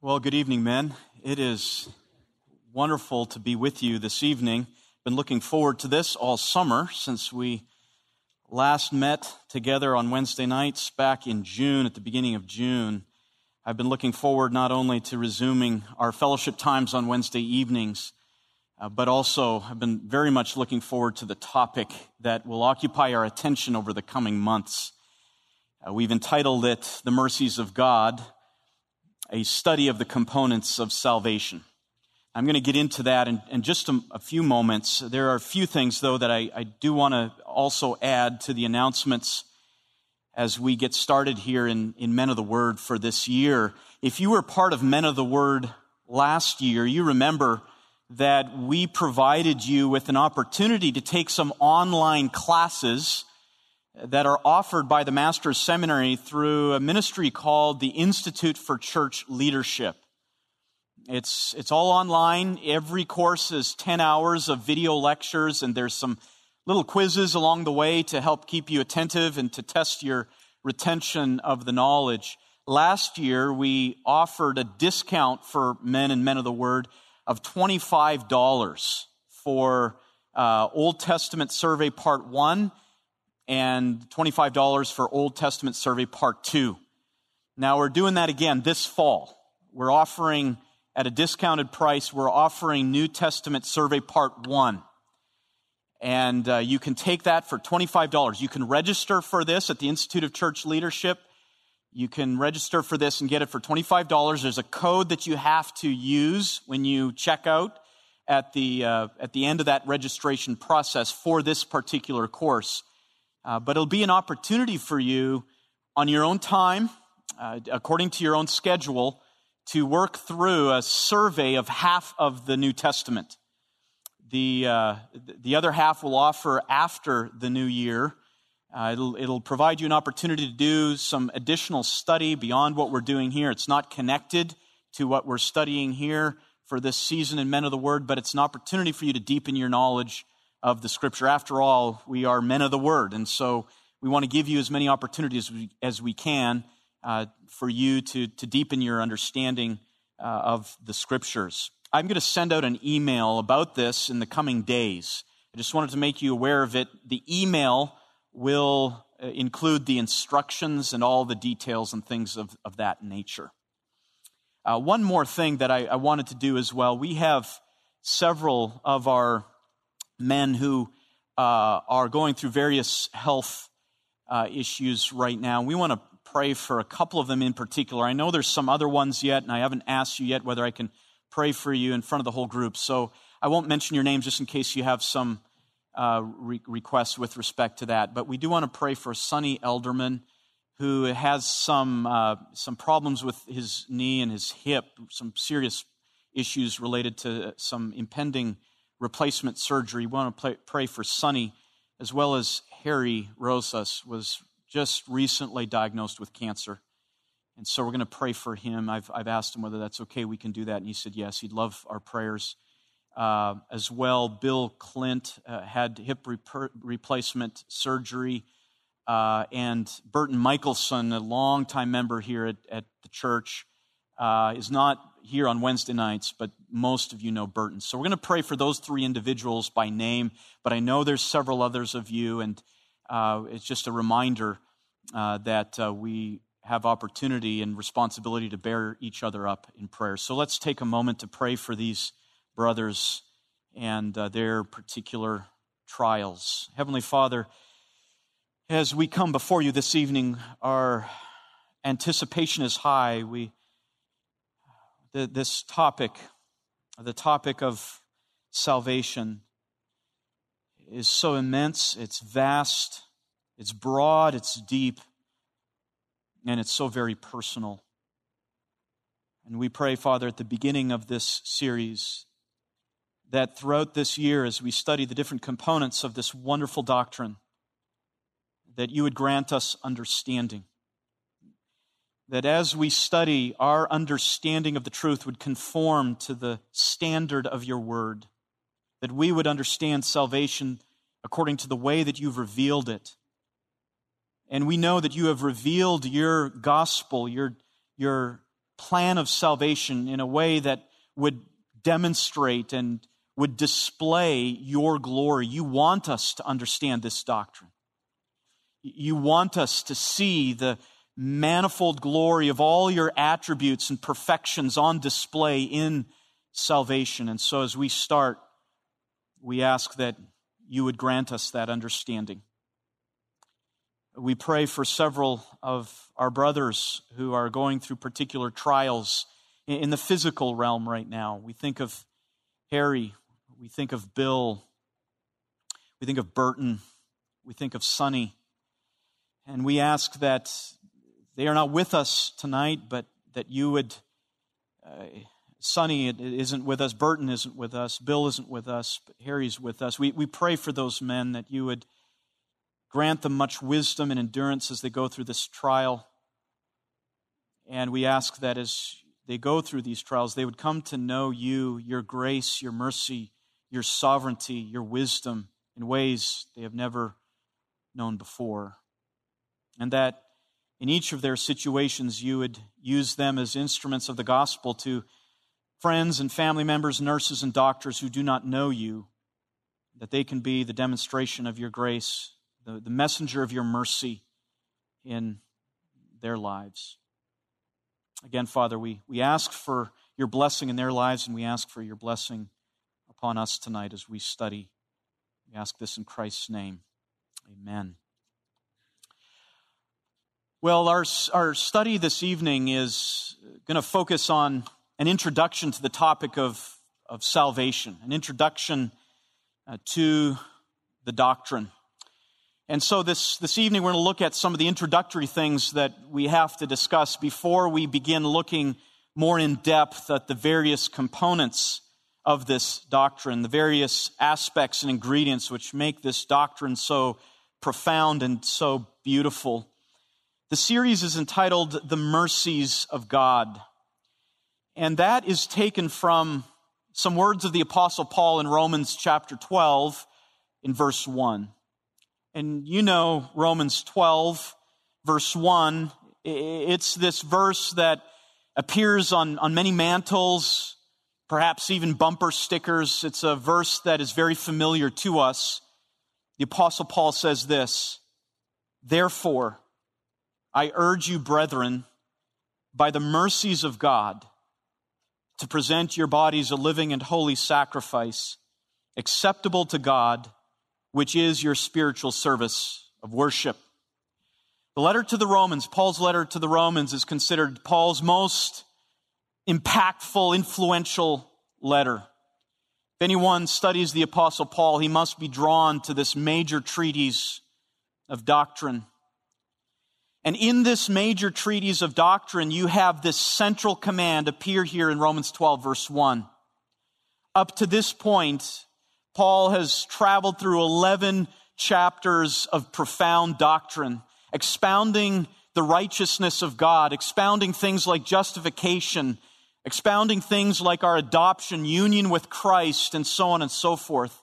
Well, good evening, men. It is wonderful to be with you this evening. I've been looking forward to this all summer since we last met together on Wednesday nights back in June, at the beginning of June. I've been looking forward not only to resuming our fellowship times on Wednesday evenings, uh, but also I've been very much looking forward to the topic that will occupy our attention over the coming months. Uh, we've entitled it The Mercies of God a study of the components of salvation. I'm going to get into that in, in just a, a, few moments. There are a few things, though, that I, I do want to also add to the announcements as we get started here in, in Men of the Word for this year. If you were part of Men of the Word last year, you remember that we provided you with an opportunity to take some online classes that are offered by the Master's Seminary through a ministry called the Institute for Church Leadership. It's, it's all online. Every course is 10 hours of video lectures, and there's some little quizzes along the way to help keep you attentive and to test your retention of the knowledge. Last year, we offered a discount for men and men of the Word of $25 for uh, Old Testament Survey Part 1 and $25 for Old Testament Survey Part 2. Now we're doing that again this fall. We're offering at a discounted price, we're offering New Testament Survey Part 1. And uh, you can take that for $25. You can register for this at the Institute of Church Leadership. You can register for this and get it for $25. There's a code that you have to use when you check out at the, uh, at the end of that registration process for this particular course. Uh, but it'll be an opportunity for you on your own time, uh, according to your own schedule, to work through a survey of half of the New Testament. The, uh, the other half will offer after the new year. Uh, it'll, it'll provide you an opportunity to do some additional study beyond what we're doing here. It's not connected to what we're studying here for this season in Men of the Word, but it's an opportunity for you to deepen your knowledge of the scripture. After all, we are men of the word. And so we want to give you as many opportunities as we, as we can uh, for you to, to deepen your understanding uh, of the scriptures. I'm going to send out an email about this in the coming days. I just wanted to make you aware of it. The email will uh, include the instructions and all the details and things of, of that nature. Uh, one more thing that I, I wanted to do as well. We have several of our men who uh, are going through various health uh, issues right now. We want to pray for a couple of them in particular. I know there's some other ones yet, and I haven't asked you yet whether I can pray for you in front of the whole group. So I won't mention your names just in case you have some uh, re- requests with respect to that. But we do want to pray for Sonny Elderman, who has some uh, some problems with his knee and his hip, some serious issues related to some impending replacement surgery. We want to pray for Sonny, as well as Harry Rosas was just recently diagnosed with cancer. And so we're going to pray for him. I've, I've asked him whether that's okay. We can do that. And he said yes. He'd love our prayers. Uh, as well, Bill Clint uh, had hip rep- replacement surgery. Uh, and Burton Michelson, a longtime member here at, at the church, uh, is not here on Wednesday nights, but most of you know Burton. So we're going to pray for those three individuals by name, but I know there's several others of you, and uh, it's just a reminder uh, that uh, we have opportunity and responsibility to bear each other up in prayer. So let's take a moment to pray for these brothers and uh, their particular trials. Heavenly Father, as we come before you this evening, our anticipation is high. We the, this topic, the topic of salvation, is so immense, it's vast, it's broad, it's deep, and it's so very personal. And we pray, Father, at the beginning of this series, that throughout this year, as we study the different components of this wonderful doctrine, that you would grant us understanding that as we study, our understanding of the truth would conform to the standard of your word, that we would understand salvation according to the way that you've revealed it. And we know that you have revealed your gospel, your, your plan of salvation in a way that would demonstrate and would display your glory. You want us to understand this doctrine. You want us to see the manifold glory of all your attributes and perfections on display in salvation. And so as we start, we ask that you would grant us that understanding. We pray for several of our brothers who are going through particular trials in the physical realm right now. We think of Harry, we think of Bill, we think of Burton, we think of Sonny, and we ask that they are not with us tonight, but that you would. Uh, Sonny isn't with us, Burton isn't with us, Bill isn't with us, but Harry's with us. We, we pray for those men that you would grant them much wisdom and endurance as they go through this trial. And we ask that as they go through these trials, they would come to know you, your grace, your mercy, your sovereignty, your wisdom in ways they have never known before. And that in each of their situations, you would use them as instruments of the gospel to friends and family members, nurses and doctors who do not know you, that they can be the demonstration of your grace, the, the messenger of your mercy in their lives. Again, Father, we, we ask for your blessing in their lives and we ask for your blessing upon us tonight as we study. We ask this in Christ's name. Amen. Well, our, our study this evening is going to focus on an introduction to the topic of, of salvation, an introduction uh, to the doctrine. And so this, this evening we're going to look at some of the introductory things that we have to discuss before we begin looking more in depth at the various components of this doctrine, the various aspects and ingredients which make this doctrine so profound and so beautiful. The series is entitled The Mercies of God. And that is taken from some words of the Apostle Paul in Romans chapter 12 in verse 1. And you know Romans 12, verse 1. It's this verse that appears on, on many mantles, perhaps even bumper stickers. It's a verse that is very familiar to us. The Apostle Paul says this Therefore, I urge you, brethren, by the mercies of God, to present your bodies a living and holy sacrifice, acceptable to God, which is your spiritual service of worship. The letter to the Romans, Paul's letter to the Romans, is considered Paul's most impactful, influential letter. If anyone studies the Apostle Paul, he must be drawn to this major treatise of doctrine. And in this major treatise of doctrine, you have this central command appear here in Romans 12, verse 1. Up to this point, Paul has traveled through 11 chapters of profound doctrine, expounding the righteousness of God, expounding things like justification, expounding things like our adoption, union with Christ, and so on and so forth.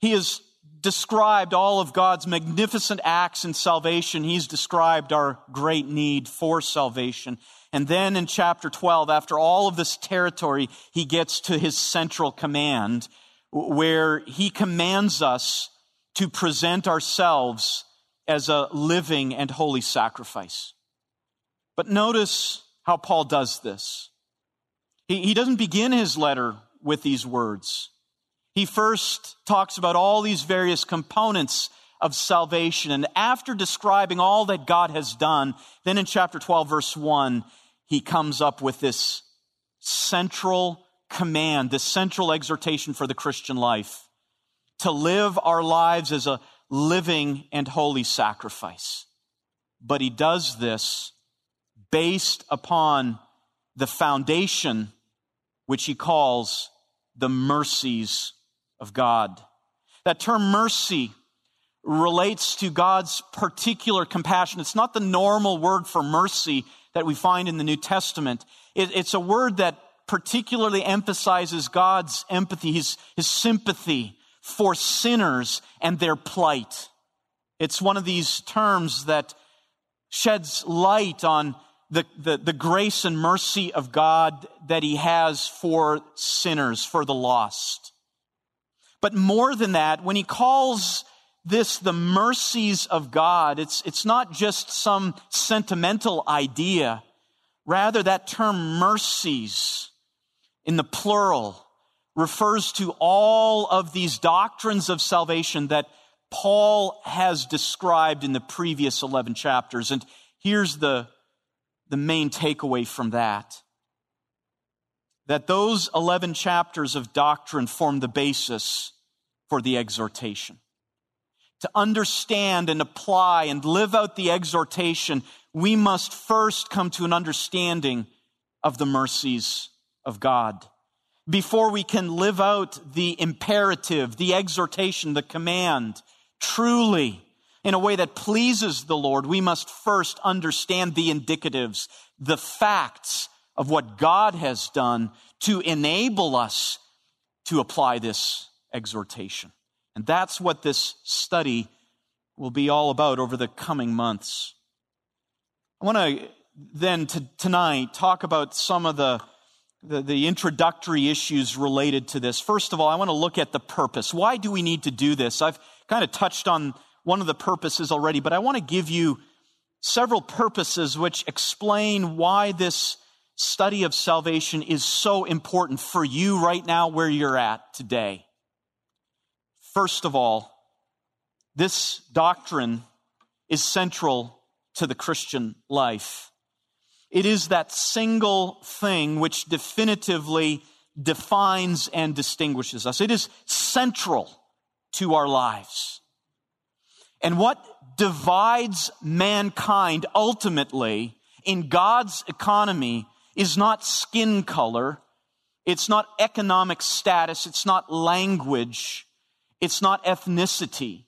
He has described all of God's magnificent acts in salvation, he's described our great need for salvation. And then in chapter 12, after all of this territory, he gets to his central command where he commands us to present ourselves as a living and holy sacrifice. But notice how Paul does this. He, he doesn't begin his letter with these words. He first talks about all these various components of salvation. And after describing all that God has done, then in chapter 12, verse 1, he comes up with this central command, this central exhortation for the Christian life to live our lives as a living and holy sacrifice. But he does this based upon the foundation which he calls the mercies of God. That term mercy relates to God's particular compassion. It's not the normal word for mercy that we find in the New Testament. It, it's a word that particularly emphasizes God's empathy, his, his sympathy for sinners and their plight. It's one of these terms that sheds light on the, the, the grace and mercy of God that he has for sinners, for the lost. But more than that, when he calls this the mercies of God, it's, it's not just some sentimental idea. Rather, that term mercies in the plural refers to all of these doctrines of salvation that Paul has described in the previous 11 chapters. And here's the, the main takeaway from that. That those 11 chapters of doctrine form the basis for the exhortation. To understand and apply and live out the exhortation, we must first come to an understanding of the mercies of God. Before we can live out the imperative, the exhortation, the command, truly in a way that pleases the Lord, we must first understand the indicatives, the facts of what God has done to enable us to apply this exhortation. And that's what this study will be all about over the coming months. I want to then to, tonight talk about some of the, the, the introductory issues related to this. First of all, I want to look at the purpose. Why do we need to do this? I've kind of touched on one of the purposes already, but I want to give you several purposes which explain why this study of salvation is so important for you right now where you're at today. First of all, this doctrine is central to the Christian life. It is that single thing which definitively defines and distinguishes us. It is central to our lives. And what divides mankind ultimately in God's economy is not skin color, it's not economic status, it's not language, it's not ethnicity.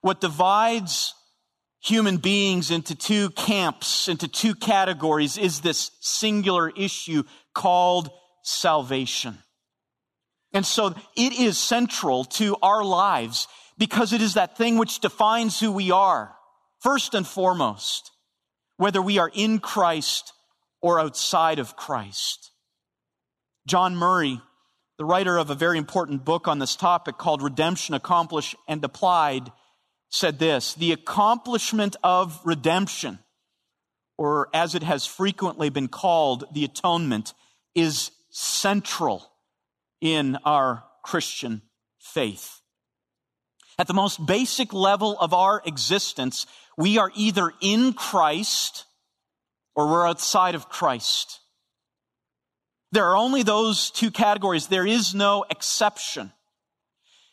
What divides human beings into two camps, into two categories, is this singular issue called salvation. And so it is central to our lives because it is that thing which defines who we are, first and foremost, whether we are in Christ or outside of Christ. John Murray, the writer of a very important book on this topic called Redemption Accomplished and Applied, said this The accomplishment of redemption, or as it has frequently been called, the atonement, is central in our Christian faith. At the most basic level of our existence, we are either in Christ or we're outside of Christ. There are only those two categories. There is no exception.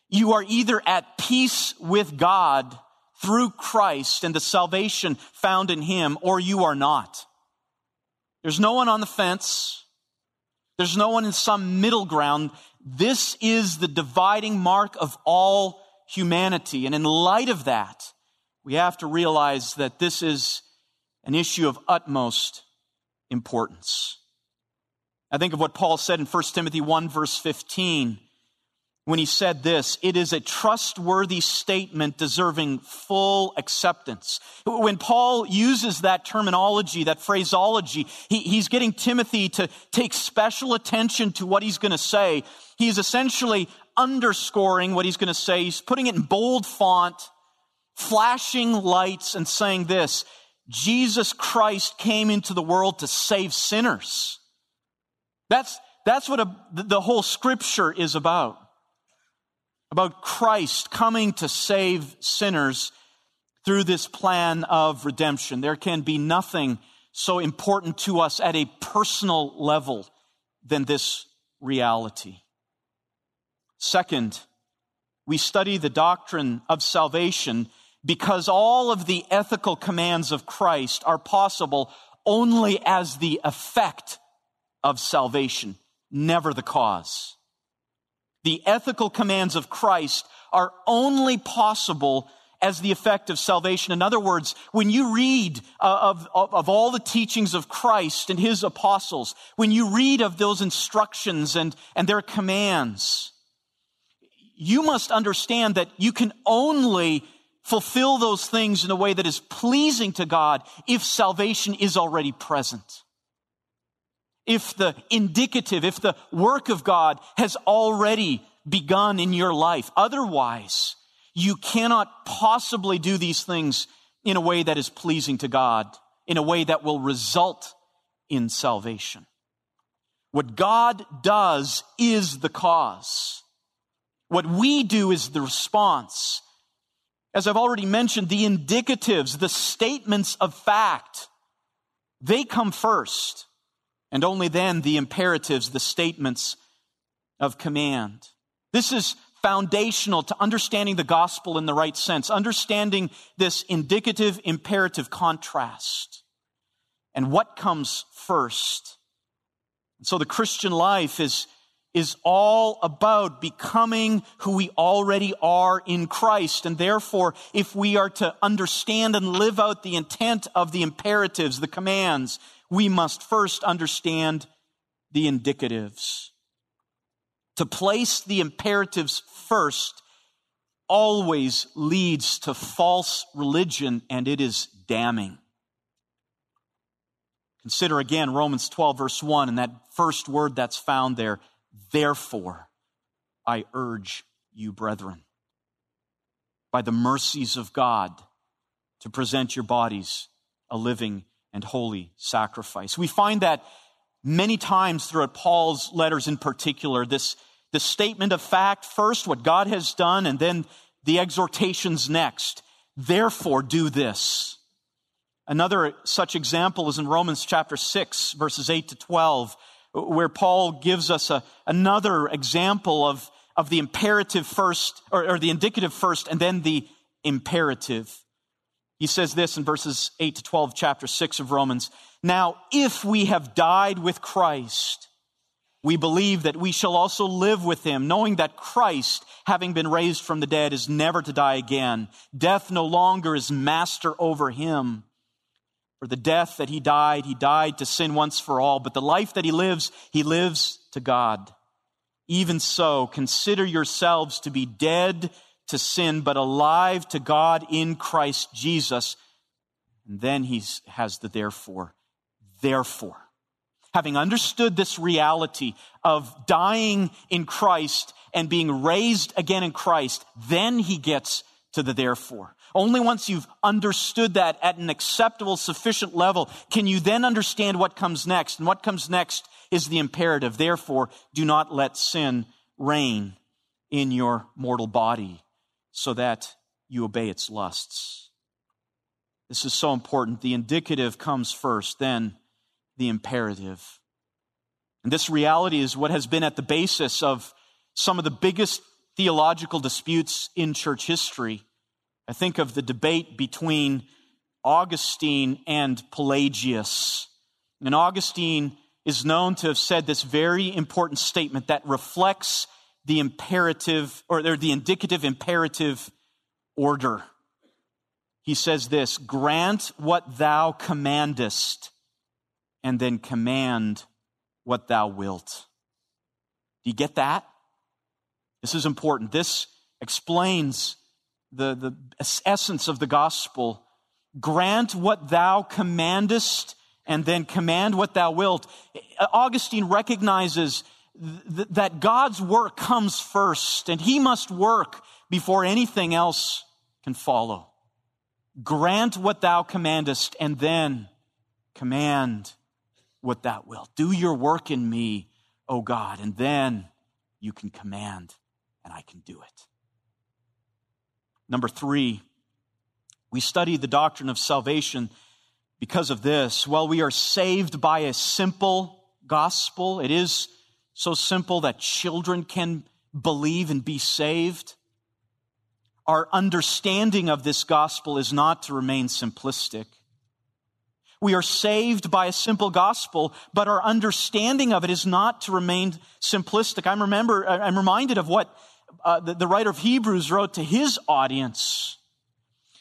You are either at peace with God through Christ and the salvation found in Him, or you are not. There's no one on the fence. There's no one in some middle ground. This is the dividing mark of all humanity. And in light of that, we have to realize that this is an issue of utmost importance. I think of what Paul said in 1 Timothy 1 verse 15 when he said this, it is a trustworthy statement deserving full acceptance. When Paul uses that terminology, that phraseology, he, he's getting Timothy to take special attention to what he's going to say. He's essentially underscoring what he's going to say. He's putting it in bold font, flashing lights, and saying this Jesus Christ came into the world to save sinners. That's, that's what a, the whole scripture is about about Christ coming to save sinners through this plan of redemption. There can be nothing so important to us at a personal level than this reality. Second, we study the doctrine of salvation because all of the ethical commands of Christ are possible only as the effect of salvation, never the cause. The ethical commands of Christ are only possible as the effect of salvation. In other words, when you read uh, of, of, of, all the teachings of Christ and his apostles, when you read of those instructions and, and their commands, you must understand that you can only fulfill those things in a way that is pleasing to God if salvation is already present. If the indicative, if the work of God has already begun in your life. Otherwise, you cannot possibly do these things in a way that is pleasing to God, in a way that will result in salvation. What God does is the cause. What we do is the response. As I've already mentioned, the indicatives, the statements of fact, they come first. And only then the imperatives, the statements of command. This is foundational to understanding the gospel in the right sense, understanding this indicative imperative contrast. And what comes first? So the Christian life is is all about becoming who we already are in Christ. And therefore, if we are to understand and live out the intent of the imperatives, the commands, we must first understand the indicatives. To place the imperatives first always leads to false religion and it is damning. Consider again Romans 12 verse 1 and that first word that's found there Therefore, I urge you, brethren, by the mercies of God, to present your bodies a living and holy sacrifice. We find that many times throughout Paul's letters in particular, this, this statement of fact first, what God has done, and then the exhortations next. Therefore, do this. Another such example is in Romans chapter 6, verses 8 to 12 where Paul gives us a, another example of, of the imperative first, or, or the indicative first, and then the imperative. He says this in verses 8 to 12, chapter 6 of Romans. Now, if we have died with Christ, we believe that we shall also live with him, knowing that Christ, having been raised from the dead, is never to die again. Death no longer is master over him. For the death that he died, he died to sin once for all, but the life that he lives, he lives to God. Even so, consider yourselves to be dead to sin, but alive to God in Christ Jesus. And then he has the therefore. Therefore, having understood this reality of dying in Christ and being raised again in Christ, then he gets to the therefore. Only once you've understood that at an acceptable, sufficient level can you then understand what comes next. And what comes next is the imperative. Therefore, do not let sin reign in your mortal body so that you obey its lusts. This is so important. The indicative comes first, then the imperative. And this reality is what has been at the basis of some of the biggest theological disputes in church history. I think of the debate between Augustine and Pelagius. And Augustine is known to have said this very important statement that reflects the imperative or the indicative imperative order. He says this grant what thou commandest, and then command what thou wilt. Do you get that? This is important. This explains the, the essence of the gospel. Grant what thou commandest and then command what thou wilt. Augustine recognizes th- that God's work comes first and he must work before anything else can follow. Grant what thou commandest and then command what thou wilt. Do your work in me, O God, and then you can command and I can do it. Number three, we study the doctrine of salvation because of this. Well, we are saved by a simple gospel. It is so simple that children can believe and be saved. Our understanding of this gospel is not to remain simplistic. We are saved by a simple gospel, but our understanding of it is not to remain simplistic. I'm remember, I'm reminded of what uh, the, the writer of Hebrews wrote to his audience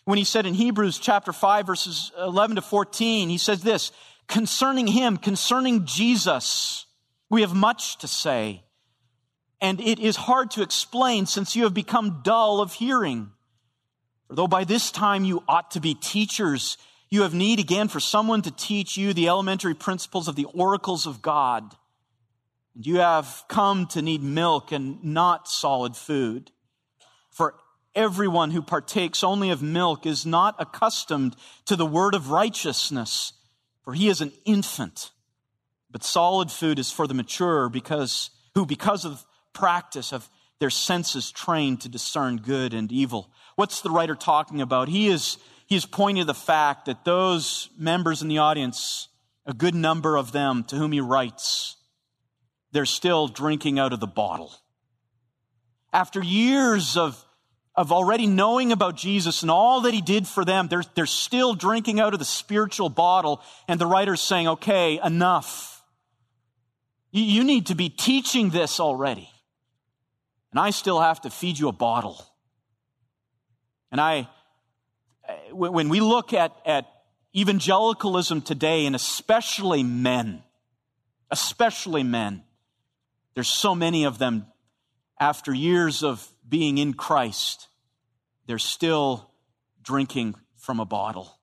when he said in Hebrews chapter 5 verses 11 to 14, he says this, concerning him, concerning Jesus, we have much to say, and it is hard to explain since you have become dull of hearing. For though by this time you ought to be teachers, you have need again for someone to teach you the elementary principles of the oracles of God. And you have come to need milk and not solid food. For everyone who partakes only of milk is not accustomed to the word of righteousness, for he is an infant. But solid food is for the mature because, who because of practice have their senses trained to discern good and evil. What's the writer talking about? He is, he is pointing to the fact that those members in the audience, a good number of them to whom he writes, they're still drinking out of the bottle. After years of, of already knowing about Jesus and all that he did for them, they're, they're still drinking out of the spiritual bottle. And the writer's saying, okay, enough. You, need to be teaching this already. And I still have to feed you a bottle. And I, eh, when we look at, at evangelicalism today, and especially men, especially men, there's so many of them after years of being in Christ, they're still drinking from a bottle.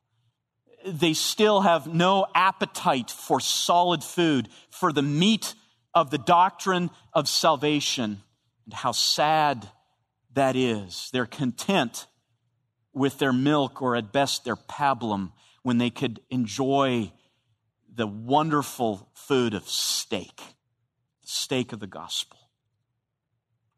They still have no appetite for solid food, for the meat of the doctrine of salvation. And how sad that is. They're content with their milk or at best their pablum when they could enjoy the wonderful food of steak—steak of the gospel.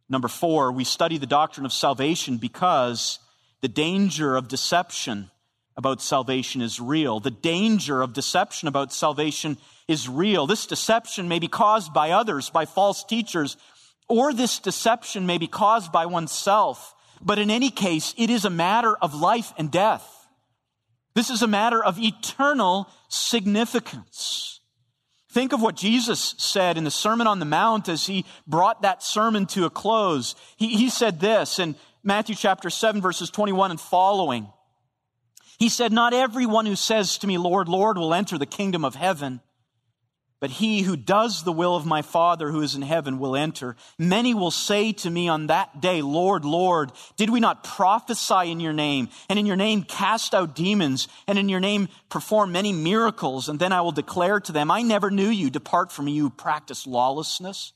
Number four, we study the doctrine of salvation because the danger of deception about salvation is real. The danger of deception about salvation is real. This deception may be caused by others, by false teachers, or this deception may be caused by oneself. But in any case, it is a matter of life and death. This is a matter of eternal significance. Think of what Jesus said in the Sermon on the Mount as he brought that sermon to a close. He, he said this in Matthew chapter 7, verses 21 and following. He said, Not everyone who says to me, Lord, Lord, will enter the kingdom of heaven but he who does the will of my Father who is in heaven will enter. Many will say to me on that day, Lord, Lord, did we not prophesy in your name, and in your name cast out demons, and in your name perform many miracles? And then I will declare to them, I never knew you. Depart from me, you who practice lawlessness.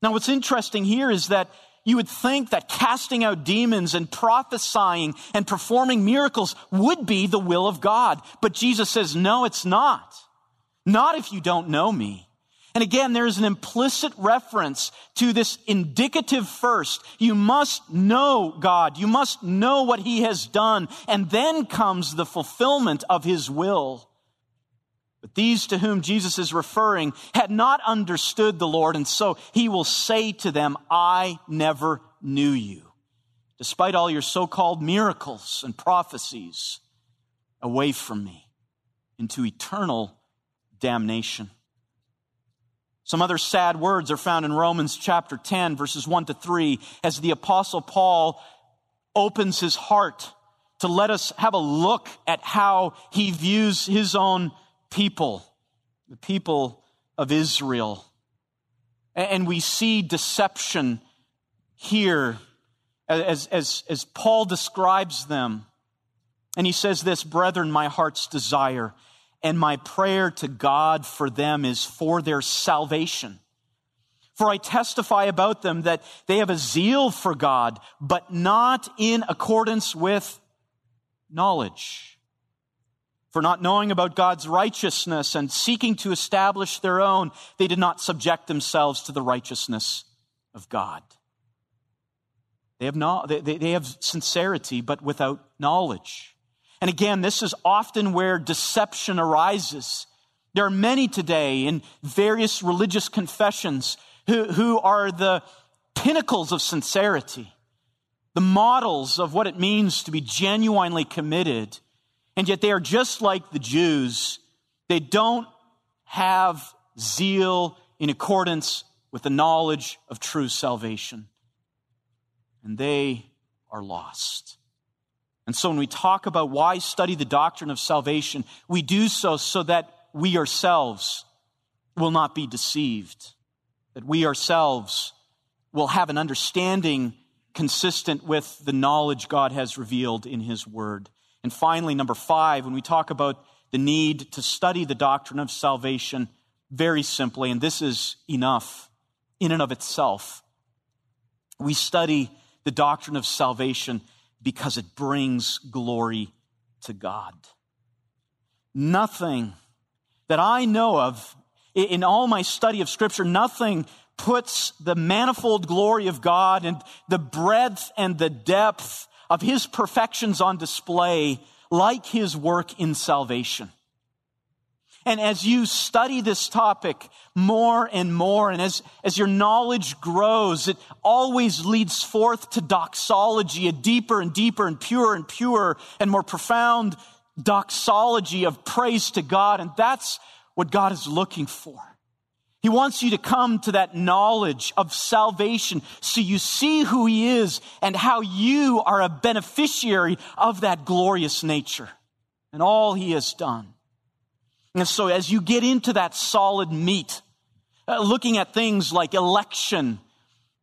Now, what's interesting here is that you would think that casting out demons and prophesying and performing miracles would be the will of God. But Jesus says, no, it's not. Not if you don't know me. And again, there's an implicit reference to this indicative first. You must know God. You must know what He has done. And then comes the fulfillment of His will. But these to whom Jesus is referring had not understood the Lord. And so He will say to them, I never knew you. Despite all your so-called miracles and prophecies, away from me into eternal damnation. Some other sad words are found in Romans chapter 10, verses 1 to 3, as the apostle Paul opens his heart to let us have a look at how he views his own people, the people of Israel. And we see deception here as, as, as Paul describes them. And he says this, brethren, my heart's desire and my prayer to God for them is for their salvation. For I testify about them that they have a zeal for God, but not in accordance with knowledge. For not knowing about God's righteousness and seeking to establish their own, they did not subject themselves to the righteousness of God. They have, no, they, they have sincerity, but without knowledge. And again, this is often where deception arises. There are many today in various religious confessions who, who are the pinnacles of sincerity, the models of what it means to be genuinely committed. And yet they are just like the Jews. They don't have zeal in accordance with the knowledge of true salvation. And they are lost. And so when we talk about why study the doctrine of salvation, we do so so that we ourselves will not be deceived, that we ourselves will have an understanding consistent with the knowledge God has revealed in His Word. And finally, number five, when we talk about the need to study the doctrine of salvation, very simply, and this is enough in and of itself, we study the doctrine of salvation because it brings glory to God. Nothing that I know of in all my study of Scripture, nothing puts the manifold glory of God and the breadth and the depth of His perfections on display like His work in salvation. And as you study this topic more and more, and as, as your knowledge grows, it always leads forth to doxology, a deeper and deeper and purer and purer and more profound doxology of praise to God. And that's what God is looking for. He wants you to come to that knowledge of salvation so you see who He is and how you are a beneficiary of that glorious nature and all He has done. And so as you get into that solid meat, uh, looking at things like election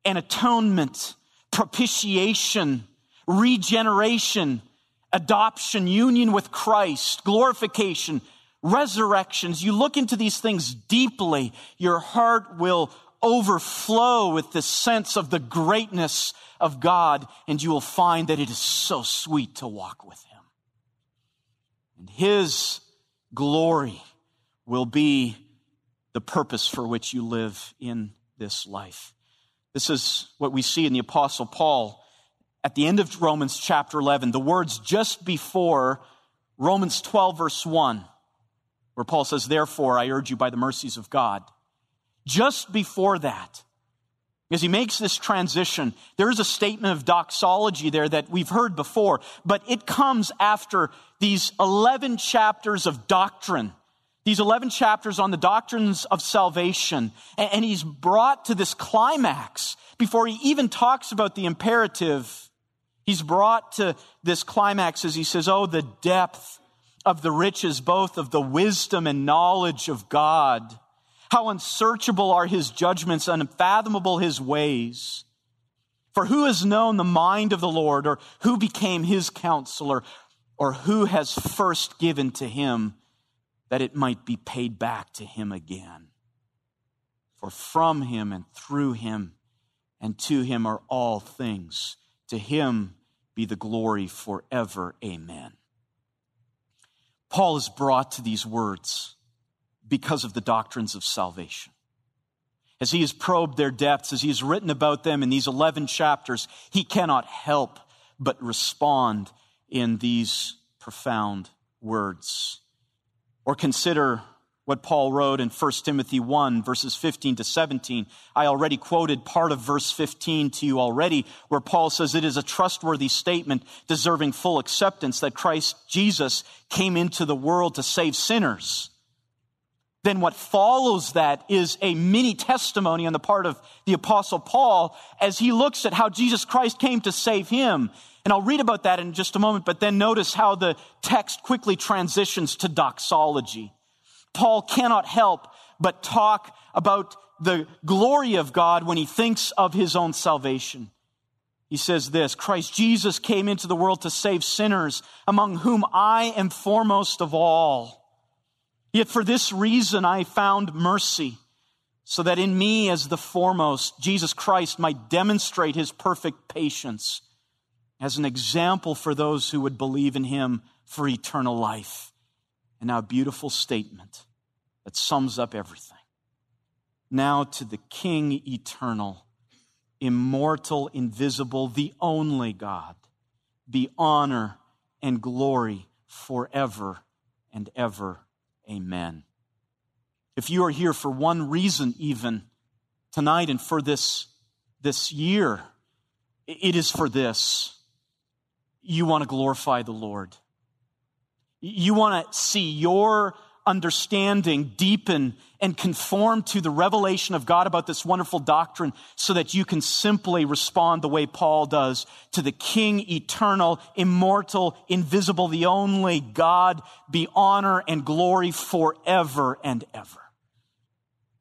and atonement, propitiation, regeneration, adoption, union with Christ, glorification, resurrections, you look into these things deeply, your heart will overflow with the sense of the greatness of God, and you will find that it is so sweet to walk with Him. And His glory will be the purpose for which you live in this life. This is what we see in the Apostle Paul at the end of Romans chapter 11, the words just before Romans 12, verse 1 where Paul says, Therefore, I urge you by the mercies of God. Just before that, as he makes this transition, there is a statement of doxology there that we've heard before, but it comes after these 11 chapters of doctrine, these 11 chapters on the doctrines of salvation. And he's brought to this climax before he even talks about the imperative. He's brought to this climax as he says, Oh, the depth of the riches both of the wisdom and knowledge of God. How unsearchable are his judgments, unfathomable his ways. For who has known the mind of the Lord, or who became his counselor, or who has first given to him that it might be paid back to him again? For from him and through him and to him are all things. To him be the glory forever. Amen. Paul is brought to these words because of the doctrines of salvation. As he has probed their depths, as he has written about them in these 11 chapters, he cannot help but respond in these profound words. Or consider what Paul wrote in 1 Timothy 1, verses 15 to 17. I already quoted part of verse 15 to you already, where Paul says it is a trustworthy statement deserving full acceptance that Christ Jesus came into the world to save sinners. Then what follows that is a mini testimony on the part of the apostle Paul as he looks at how Jesus Christ came to save him. And I'll read about that in just a moment, but then notice how the text quickly transitions to doxology. Paul cannot help but talk about the glory of God when he thinks of his own salvation. He says this Christ Jesus came into the world to save sinners, among whom I am foremost of all. Yet for this reason I found mercy, so that in me as the foremost, Jesus Christ might demonstrate his perfect patience as an example for those who would believe in him for eternal life. And now, a beautiful statement that sums up everything. Now to the King eternal, immortal, invisible, the only God, be honor and glory forever and ever. Amen. If you are here for one reason, even tonight and for this, this year, it is for this. You want to glorify the Lord. You want to see your understanding deepen and conform to the revelation of God about this wonderful doctrine so that you can simply respond the way Paul does to the King, eternal, immortal, invisible, the only God, be honor and glory forever and ever.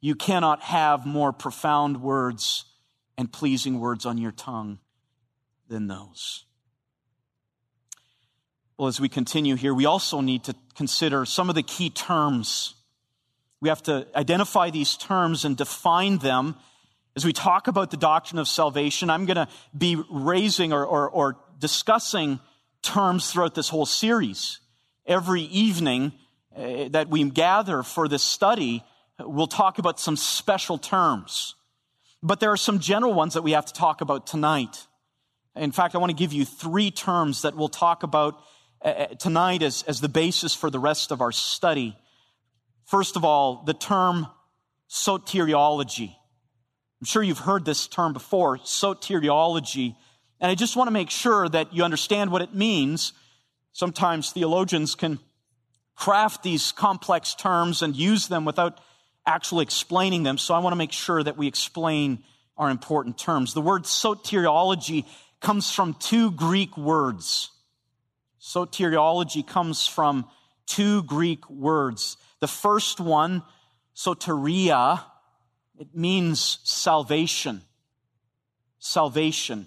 You cannot have more profound words and pleasing words on your tongue than those. Well, as we continue here, we also need to consider some of the key terms. We have to identify these terms and define them. As we talk about the doctrine of salvation, I'm going to be raising or, or, or discussing terms throughout this whole series. Every evening uh, that we gather for this study, we'll talk about some special terms. But there are some general ones that we have to talk about tonight. In fact, I want to give you three terms that we'll talk about tonight as, as the basis for the rest of our study. First of all, the term soteriology. I'm sure you've heard this term before, soteriology. And I just want to make sure that you understand what it means. Sometimes theologians can craft these complex terms and use them without actually explaining them. So I want to make sure that we explain our important terms. The word soteriology comes from two Greek words. Soteriology comes from two Greek words. The first one, soteria, it means salvation. Salvation.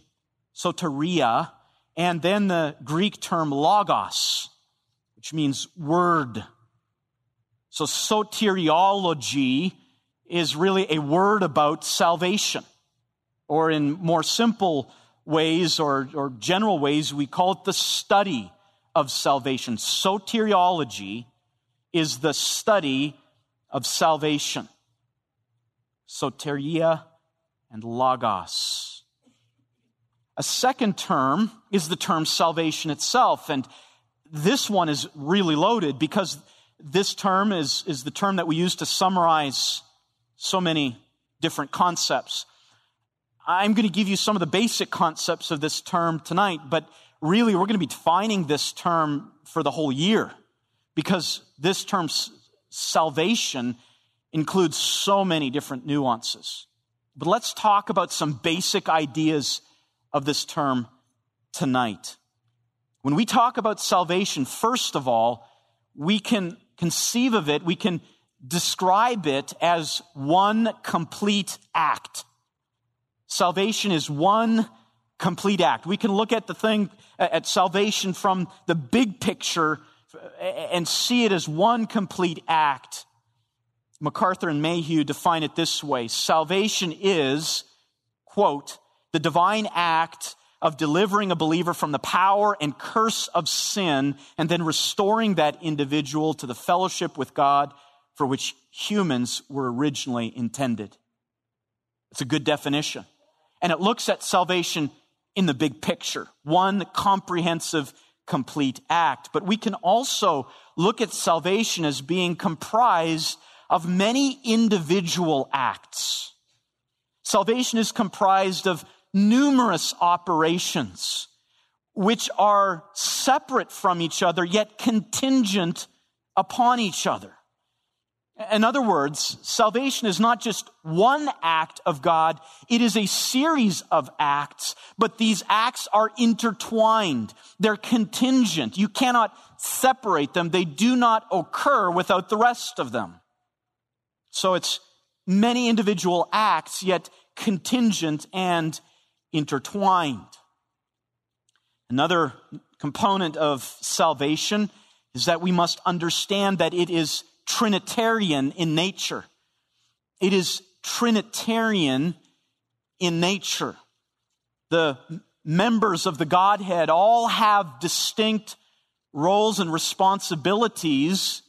Soteria. And then the Greek term logos, which means word. So soteriology is really a word about salvation. Or in more simple ways or, or general ways, we call it the study of salvation. Soteriology is the study of salvation. Soteria and logos. A second term is the term salvation itself. And this one is really loaded because this term is, is the term that we use to summarize so many different concepts. I'm going to give you some of the basic concepts of this term tonight, but really we're going to be defining this term for the whole year because this term salvation includes so many different nuances. But let's talk about some basic ideas of this term tonight. When we talk about salvation, first of all, we can conceive of it, we can describe it as one complete act. Salvation is one complete act. We can look at the thing, at salvation from the big picture and see it as one complete act. MacArthur and Mayhue define it this way. Salvation is, quote, the divine act of delivering a believer from the power and curse of sin and then restoring that individual to the fellowship with God for which humans were originally intended. It's a good definition. And it looks at salvation in the big picture, one comprehensive, complete act. But we can also look at salvation as being comprised of many individual acts. Salvation is comprised of numerous operations which are separate from each other yet contingent upon each other. In other words, salvation is not just one act of God, it is a series of acts, but these acts are intertwined. They're contingent. You cannot separate them. They do not occur without the rest of them. So it's many individual acts, yet contingent and intertwined. Another component of salvation is that we must understand that it is Trinitarian in nature. It is Trinitarian in nature. The members of the Godhead all have distinct roles and responsibilities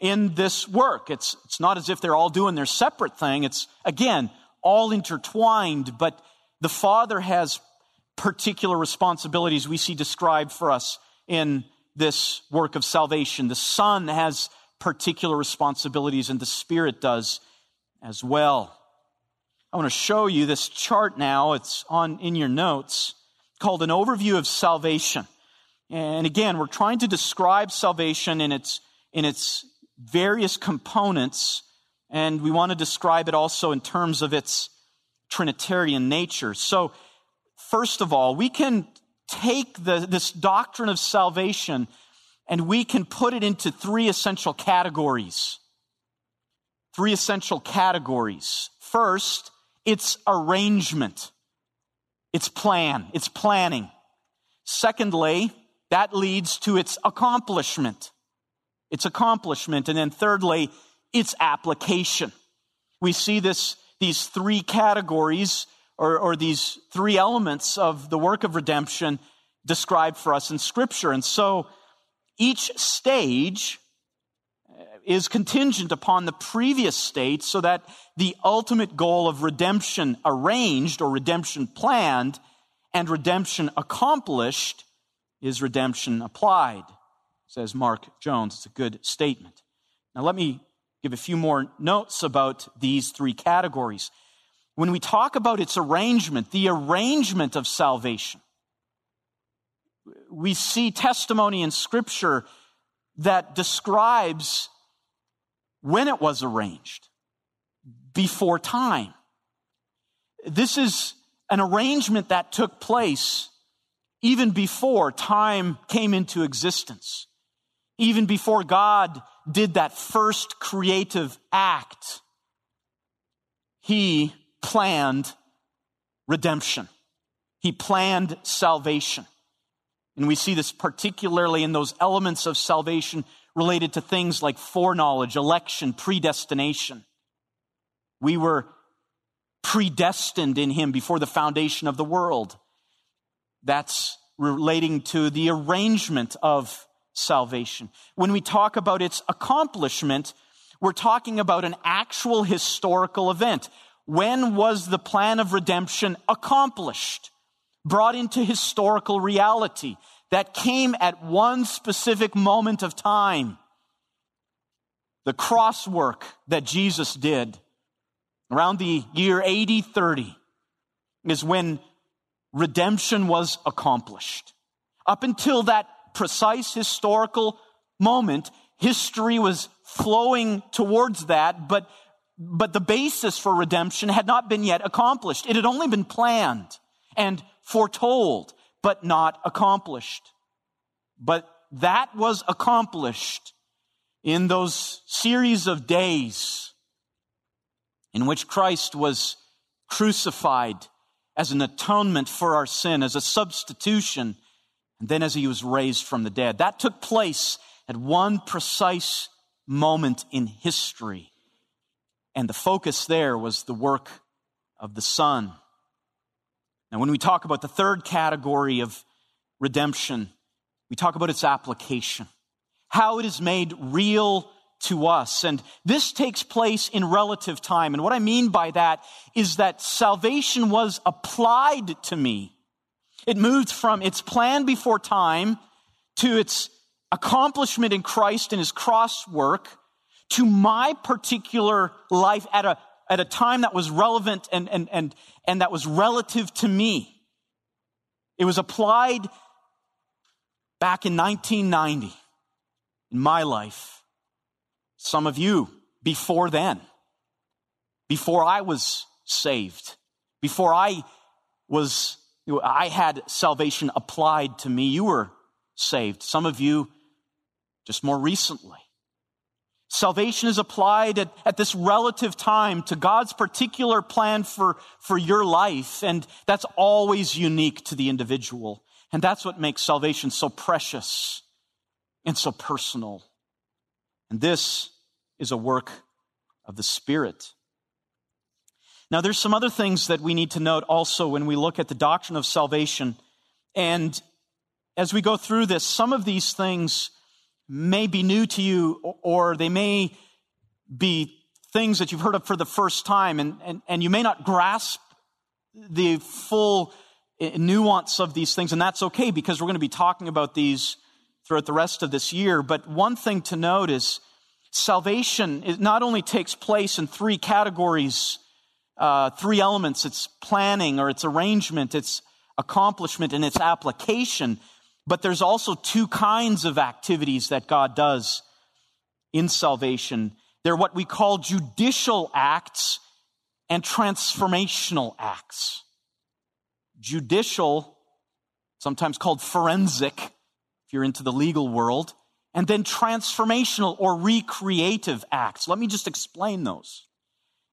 in this work. It's, it's not as if they're all doing their separate thing. It's, again, all intertwined, but the Father has particular responsibilities we see described for us in this work of salvation. The Son has particular responsibilities, and the Spirit does as well. I want to show you this chart now. It's on in your notes called an overview of salvation. And again, we're trying to describe salvation in its, in its various components, and we want to describe it also in terms of its Trinitarian nature. So, first of all, we can take the, this doctrine of salvation and we can put it into three essential categories. Three essential categories. First, its arrangement. its plan, its planning. Secondly, that leads to its accomplishment. Its accomplishment. And then thirdly, its application. We see this, these three categories or, or these three elements of the work of redemption described for us in scripture. And so each stage uh, is contingent upon the previous state so that the ultimate goal of redemption arranged or redemption planned and redemption accomplished is redemption applied, says Mark Jones. It's a good statement. Now, let me give a few more notes about these three categories. When we talk about its arrangement, the arrangement of salvation, we see testimony in Scripture that describes when it was arranged, before time. This is an arrangement that took place even before time came into existence, even before God did that first creative act. He planned redemption. He planned salvation. And we see this particularly in those elements of salvation related to things like foreknowledge, election, predestination. We were predestined in Him before the foundation of the world. That's relating to the arrangement of salvation. When we talk about its accomplishment, we're talking about an actual historical event. When was the plan of redemption accomplished? Brought into historical reality that came at one specific moment of time. The cross work that Jesus did around the year 8030 is when redemption was accomplished. Up until that precise historical moment, history was flowing towards that, but, but the basis for redemption had not been yet accomplished. It had only been planned and foretold but not accomplished. But that was accomplished in those series of days in which Christ was crucified as an atonement for our sin, as a substitution, and then as he was raised from the dead. That took place at one precise moment in history. And the focus there was the work of the Son. Now, when we talk about the third category of redemption, we talk about its application, how it is made real to us. And this takes place in relative time. And what I mean by that is that salvation was applied to me. It moved from its plan before time to its accomplishment in Christ and his cross work to my particular life at a at a time that was relevant and, and, and, and that was relative to me. It was applied back in 1990 in my life. Some of you before then, before I was saved, before I was, I had salvation applied to me, you were saved. Some of you just more recently. Salvation is applied at, at, this relative time to God's particular plan for, for your life, and that's always unique to the individual. And that's what makes salvation so precious and so personal. And this is a work of the Spirit. Now, there's some other things that we need to note also when we look at the doctrine of salvation. And as we go through this, some of these things may be new to you or they may be things that you've heard of for the first time and, and, and you may not grasp the full eh, nuance of these things and that's okay because we're going to be talking about these throughout the rest of this year. But one thing to note is salvation not only takes place in three categories uh, three elements. It's planning or its arrangement its accomplishment and its application but there's also two kinds of activities that God does in salvation. They're what we call judicial acts and transformational acts. Judicial, sometimes called forensic, if you're into the legal world, and then transformational or recreative acts. Let me just explain those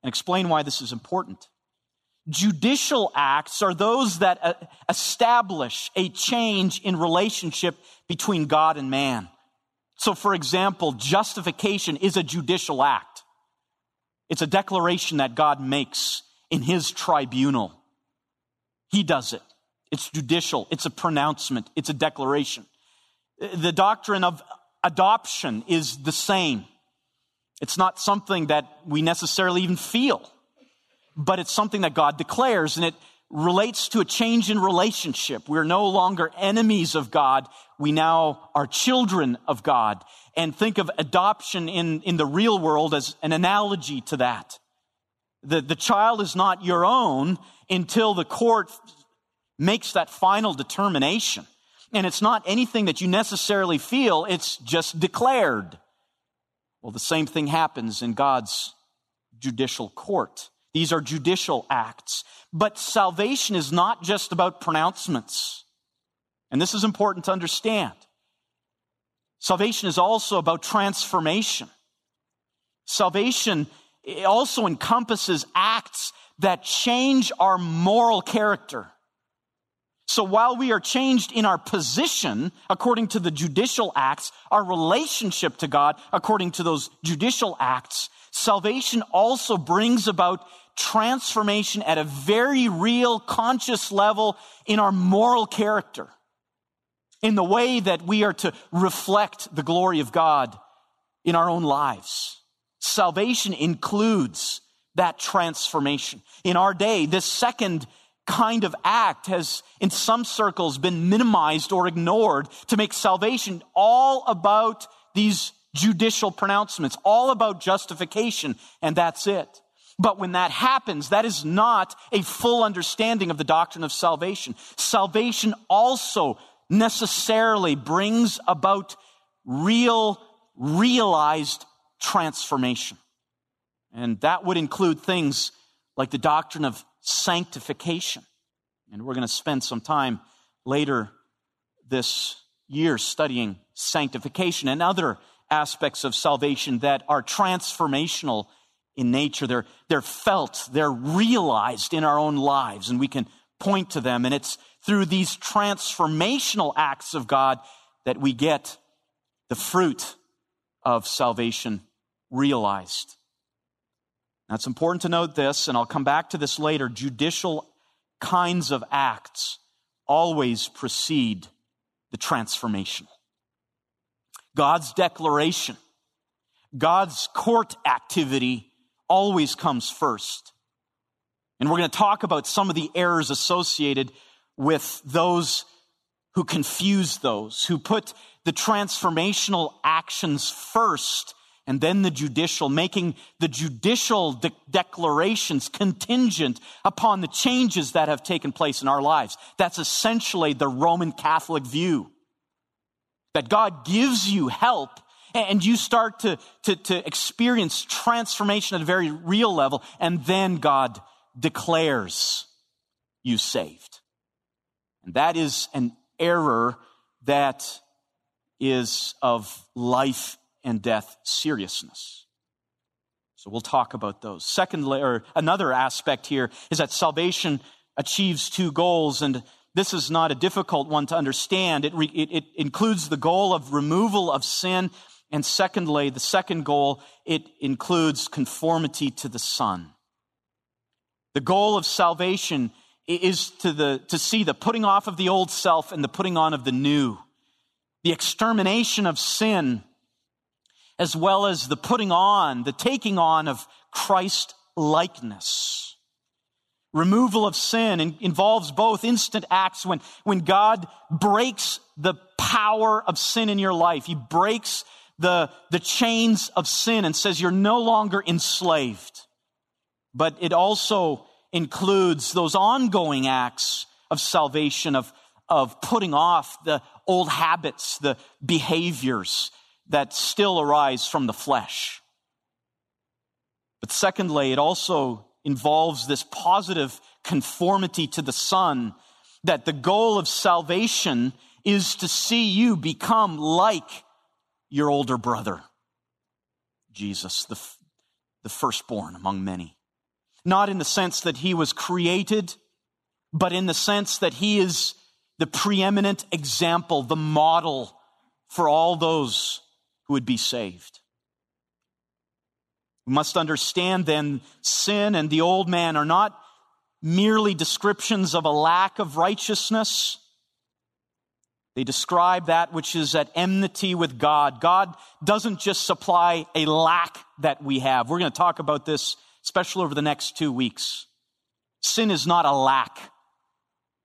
and explain why this is important. Judicial acts are those that uh, establish a change in relationship between God and man. So, for example, justification is a judicial act. It's a declaration that God makes in his tribunal. He does it. It's judicial. It's a pronouncement. It's a declaration. The doctrine of adoption is the same. It's not something that we necessarily even feel, but it's something that God declares and it relates to a change in relationship. We're no longer enemies of God. We now are children of God. And think of adoption in, in the real world as an analogy to that. The, the child is not your own until the court makes that final determination. And it's not anything that you necessarily feel, it's just declared. Well, the same thing happens in God's judicial court. These are judicial acts. But salvation is not just about pronouncements. And this is important to understand. Salvation is also about transformation. Salvation also encompasses acts that change our moral character. So while we are changed in our position according to the judicial acts, our relationship to God according to those judicial acts, salvation also brings about transformation at a very real, conscious level in our moral character, in the way that we are to reflect the glory of God in our own lives. Salvation includes that transformation. In our day, this second kind of act has, in some circles, been minimized or ignored to make salvation all about these judicial pronouncements, all about justification, and that's it. But when that happens, that is not a full understanding of the doctrine of salvation. Salvation also necessarily brings about real, realized transformation. And that would include things like the doctrine of sanctification. And we're going to spend some time later this year studying sanctification and other aspects of salvation that are transformational in nature. They're, they're felt, they're realized in our own lives, and we can point to them. And it's through these transformational acts of God that we get the fruit of salvation realized. Now, it's important to note this, and I'll come back to this later. Judicial kinds of acts always precede the transformation. God's declaration, God's court activity always comes first. And we're going to talk about some of the errors associated with those who confuse those, who put the transformational actions first and then the judicial, making the judicial de- declarations contingent upon the changes that have taken place in our lives. That's essentially the Roman Catholic view. That God gives you help and you start to, to, to experience transformation at a very real level, and then God declares you saved. And that is an error that is of life and death seriousness. So we'll talk about those. Secondly, or another aspect here is that salvation achieves two goals, and this is not a difficult one to understand. It, re, it, it includes the goal of removal of sin and secondly, the second goal, it includes conformity to the Son. The goal of salvation is to, the, to see the putting off of the old self and the putting on of the new. The extermination of sin, as well as the putting on, the taking on of Christ likeness. Removal of sin involves both instant acts when, when God breaks the power of sin in your life. He breaks the, the chains of sin and says you're no longer enslaved. But it also includes those ongoing acts of salvation, of, of putting off the old habits, the behaviors that still arise from the flesh. But secondly, it also involves this positive conformity to the Son, that the goal of salvation is to see you become like your older brother, Jesus, the, the firstborn among many. not in the sense that he was created, but in the sense that he is the preeminent example, the model for all those who would be saved. We must understand then sin and the old man are not merely descriptions of a lack of righteousness. They describe that which is at enmity with God. God doesn't just supply a lack that we have. We're going to talk about this, especially over the next two weeks. Sin is not a lack.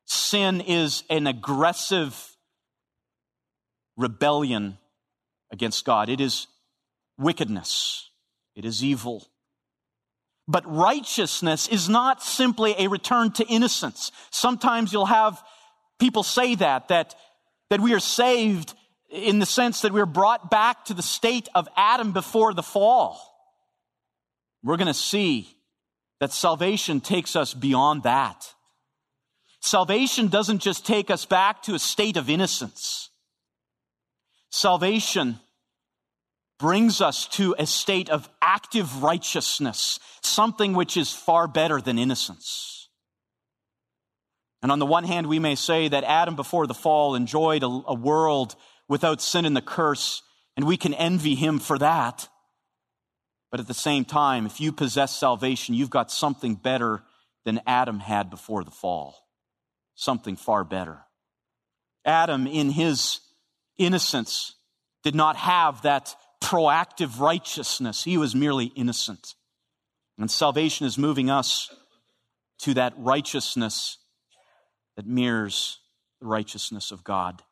Sin is an aggressive rebellion against God. It is wickedness. It is evil. But righteousness is not simply a return to innocence. Sometimes you'll have people say that, that, that we are saved in the sense that we're brought back to the state of Adam before the fall. We're going to see that salvation takes us beyond that. Salvation doesn't just take us back to a state of innocence. Salvation brings us to a state of active righteousness, something which is far better than innocence. And on the one hand, we may say that Adam before the fall enjoyed a, a world without sin and the curse, and we can envy him for that. But at the same time, if you possess salvation, you've got something better than Adam had before the fall. Something far better. Adam, in his innocence, did not have that proactive righteousness. He was merely innocent. And salvation is moving us to that righteousness that mirrors the righteousness of God.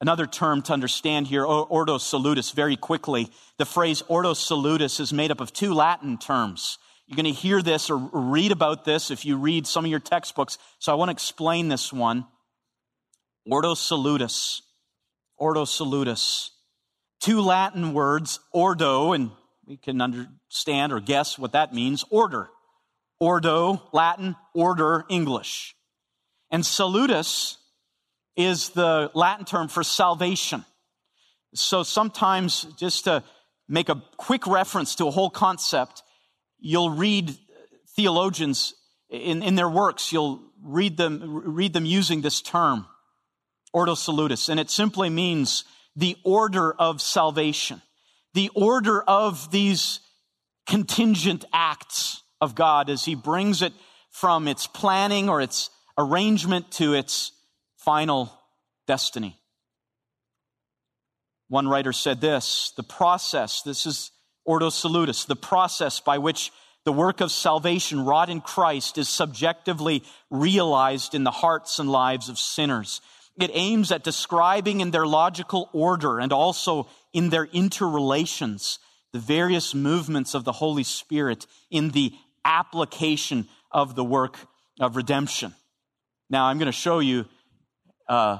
Another term to understand here, ordo salutis, very quickly. The phrase ordo salutis is made up of two Latin terms. You're going to hear this or read about this if you read some of your textbooks. So I want to explain this one. Ordo salutis. Ordo salutis two Latin words, ordo, and we can understand or guess what that means order. Ordo, Latin, order, English. And salutis is the Latin term for salvation. So sometimes, just to make a quick reference to a whole concept, you'll read theologians in, in their works, you'll read them, read them using this term, ordo salutis, and it simply means the order of salvation, the order of these contingent acts of God as He brings it from its planning or its arrangement to its final destiny. One writer said this the process, this is Ordo Salutis, the process by which the work of salvation wrought in Christ is subjectively realized in the hearts and lives of sinners. It aims at describing in their logical order and also in their interrelations the various movements of the Holy Spirit in the application of the work of redemption. Now, I'm going to show you uh,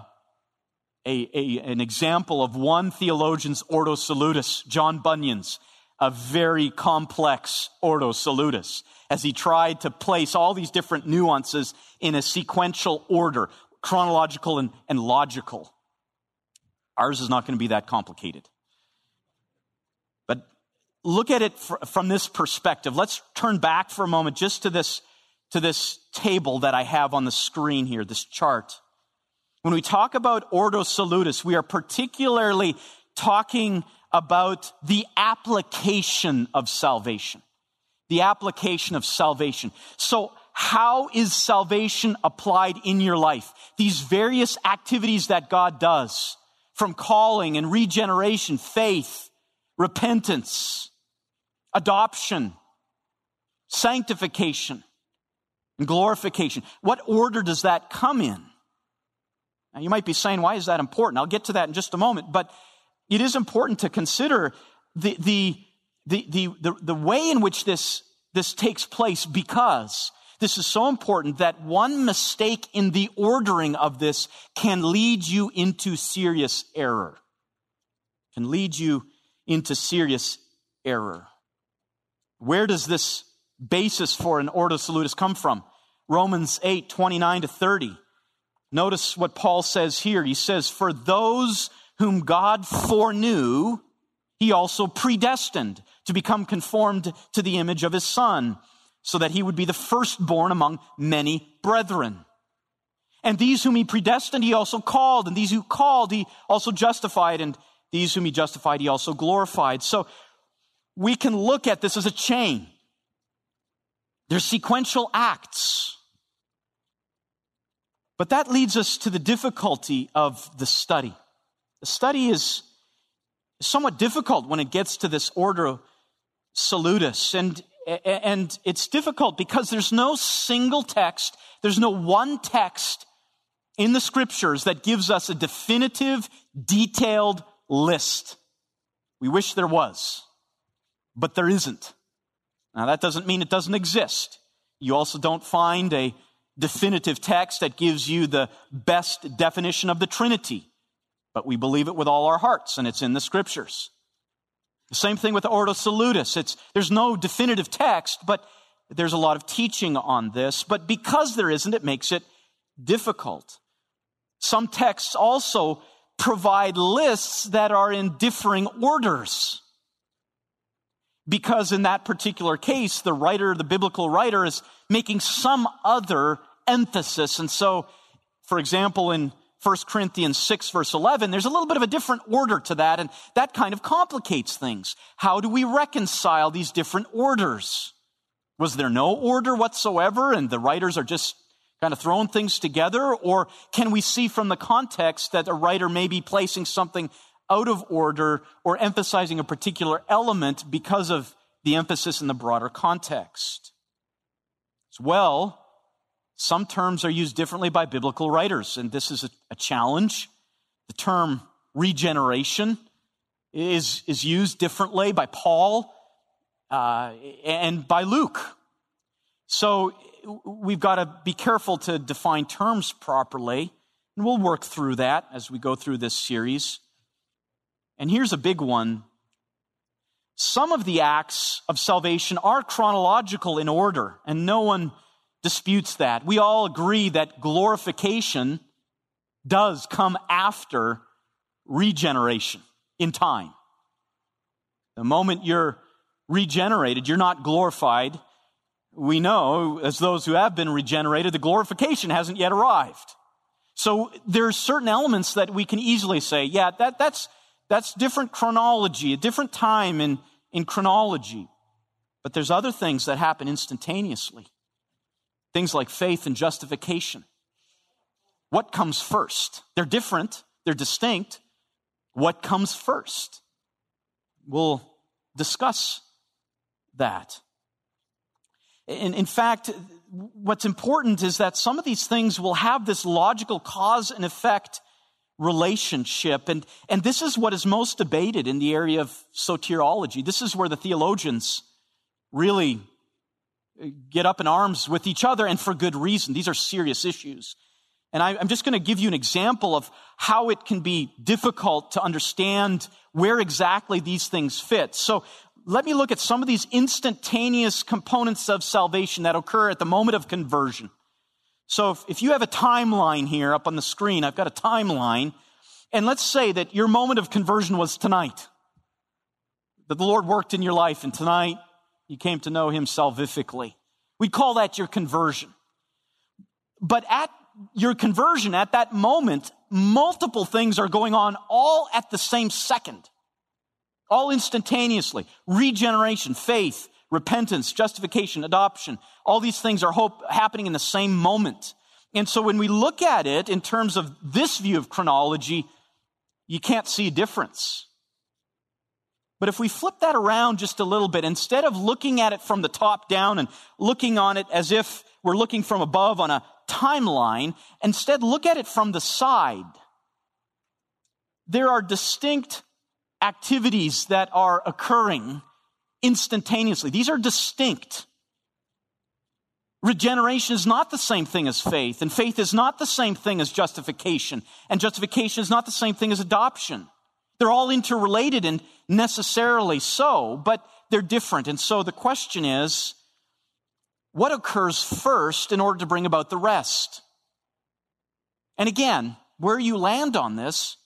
a, a, an example of one theologian's Ordo Salutis, John Bunyan's, a very complex Ordo Salutis, as he tried to place all these different nuances in a sequential order chronological and, and logical. Ours is not going to be that complicated. But look at it fr- from this perspective. Let's turn back for a moment just to this, to this table that I have on the screen here, this chart. When we talk about Ordo Salutis, we are particularly talking about the application of salvation. The application of salvation. So how is salvation applied in your life? These various activities that God does, from calling and regeneration, faith, repentance, adoption, sanctification, glorification. What order does that come in? Now, you might be saying, why is that important? I'll get to that in just a moment, but it is important to consider the, the, the, the, the, the way in which this, this takes place because this is so important that one mistake in the ordering of this can lead you into serious error. Can lead you into serious error. Where does this basis for an ordo salutis come from? Romans 8, 29 to 30. Notice what Paul says here. He says, For those whom God foreknew, he also predestined to become conformed to the image of his son so that he would be the firstborn among many brethren. And these whom he predestined, he also called. And these who called, he also justified. And these whom he justified, he also glorified. So we can look at this as a chain. There's sequential acts. But that leads us to the difficulty of the study. The study is somewhat difficult when it gets to this ordo salutis. And, and it's difficult because there's no single text, there's no one text in the scriptures that gives us a definitive, detailed list. We wish there was, but there isn't. Now that doesn't mean it doesn't exist. You also don't find a definitive text that gives you the best definition of the Trinity, but we believe it with all our hearts and it's in the scriptures. The same thing with Ordo Salutis. It's, there's no definitive text, but there's a lot of teaching on this. But because there isn't, it makes it difficult. Some texts also provide lists that are in differing orders. Because in that particular case, the writer, the biblical writer, is making some other emphasis. And so, for example, in 1 Corinthians 6 verse 11, there's a little bit of a different order to that, and that kind of complicates things. How do we reconcile these different orders? Was there no order whatsoever, and the writers are just kind of throwing things together? Or can we see from the context that a writer may be placing something out of order or emphasizing a particular element because of the emphasis in the broader context? As well, some terms are used differently by biblical writers, and this is a, a challenge. The term regeneration is, is used differently by Paul uh, and by Luke. So we've got to be careful to define terms properly, and we'll work through that as we go through this series. And here's a big one. Some of the acts of salvation are chronological in order, and no one disputes that. We all agree that glorification does come after regeneration in time. The moment you're regenerated, you're not glorified we know, as those who have been regenerated, the glorification hasn't yet arrived. So there's certain elements that we can easily say, yeah, that, that's, that's different chronology, a different time in, in chronology. But there's other things that happen instantaneously. Things like faith and justification. What comes first? They're different, they're distinct. What comes first? We'll discuss that. In, in fact, what's important is that some of these things will have this logical cause and effect relationship. And, and this is what is most debated in the area of soteriology. This is where the theologians really uh, get up in arms with each other and for good reason. These are serious issues. And I, am just going to give you an example of how it can be difficult to understand where exactly these things fit. So let me look at some of these instantaneous components of salvation that occur at the moment of conversion. So if, if, you have a timeline here up on the screen, I've got a timeline, and let's say that your moment of conversion was tonight. That the Lord worked in your life, and tonight you came to know Him salvifically. We'd call that your conversion. But at your conversion, at that moment, multiple things are going on all at the same second all instantaneously. Regeneration, faith, repentance, justification, adoption. All these things are hope, happening in the same moment. And so when we look at it in terms of this view of chronology, you can't see a difference. But if we flip that around just a little bit, instead of looking at it from the top down and looking on it as if we're looking from above on a timeline, instead look at it from the side. There are distinct activities that are occurring instantaneously. These are distinct. Regeneration is not the same thing as faith, and faith is not the same thing as justification, and justification is not the same thing as adoption. They're all interrelated and necessarily so, but they're different. And so the question is, what occurs first in order to bring about the rest? And again, where you land on this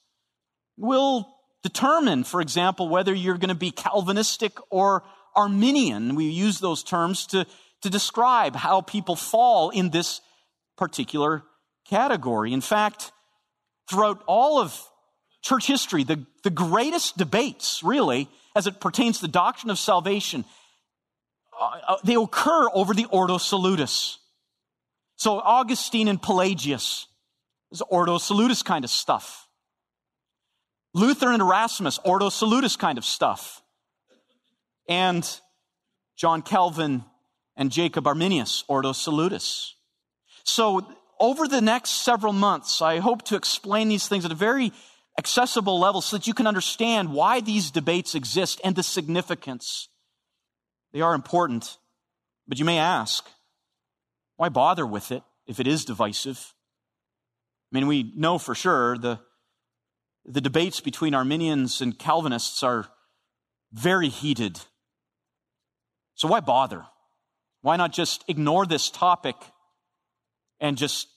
will determine, for example, whether you're going to be Calvinistic or Arminian. We use those terms to, to describe how people fall in this particular category. In fact, throughout all of church history, the, the greatest debates, really, as it pertains to the doctrine of salvation, uh, uh they occur over the Ordo Salutis. So Augustine and Pelagius is Ordo Salutis kind of stuff. Luther and Erasmus, Ordo Salutis kind of stuff. And John Calvin and Jacob Arminius, Ordo Salutis. So over the next several months, I hope to explain these things at a very accessible level so that you can understand why these debates exist and the significance. They are important. But you may ask, why bother with it if it is divisive? I mean, we know for sure the, the debates between Arminians and Calvinists are very heated. So why bother? Why not just ignore this topic and just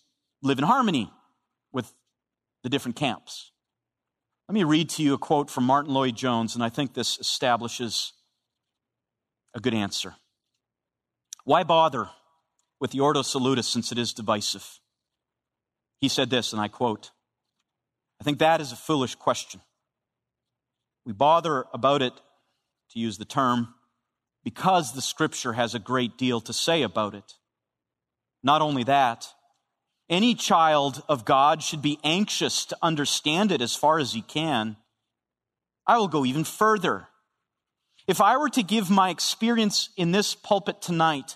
live in harmony with the different camps? Let me read to you a quote from Martyn Lloyd-Jones, and I think this establishes a good answer. Why bother with the Ordo Salutis since it is divisive. He said this, and I quote I think that is a foolish question. We bother about it, to use the term, because the scripture has a great deal to say about it. Not only that, any child of God should be anxious to understand it as far as he can. I will go even further. If I were to give my experience in this pulpit tonight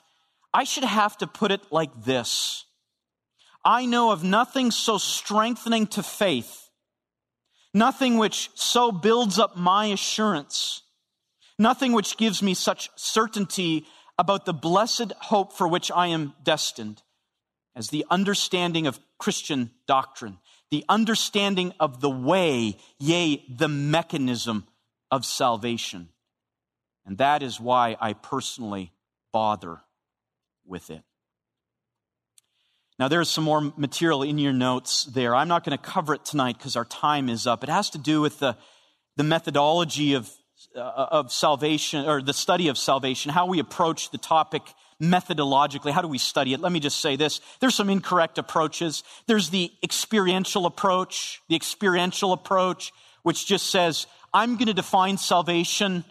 I should have to put it like this I know of nothing so strengthening to faith, nothing which so builds up my assurance, nothing which gives me such certainty about the blessed hope for which I am destined as the understanding of Christian doctrine, the understanding of the way, yea, the mechanism of salvation. And that is why I personally bother with it. Now, there's some more material in your notes there. I'm not going to cover it tonight because our time is up. It has to do with the, the methodology of, uh, of salvation, or the study of salvation, how we approach the topic methodologically. How do we study it? Let me just say this. There's some incorrect approaches. There's the experiential approach, the experiential approach, which just says, I'm going to define salvation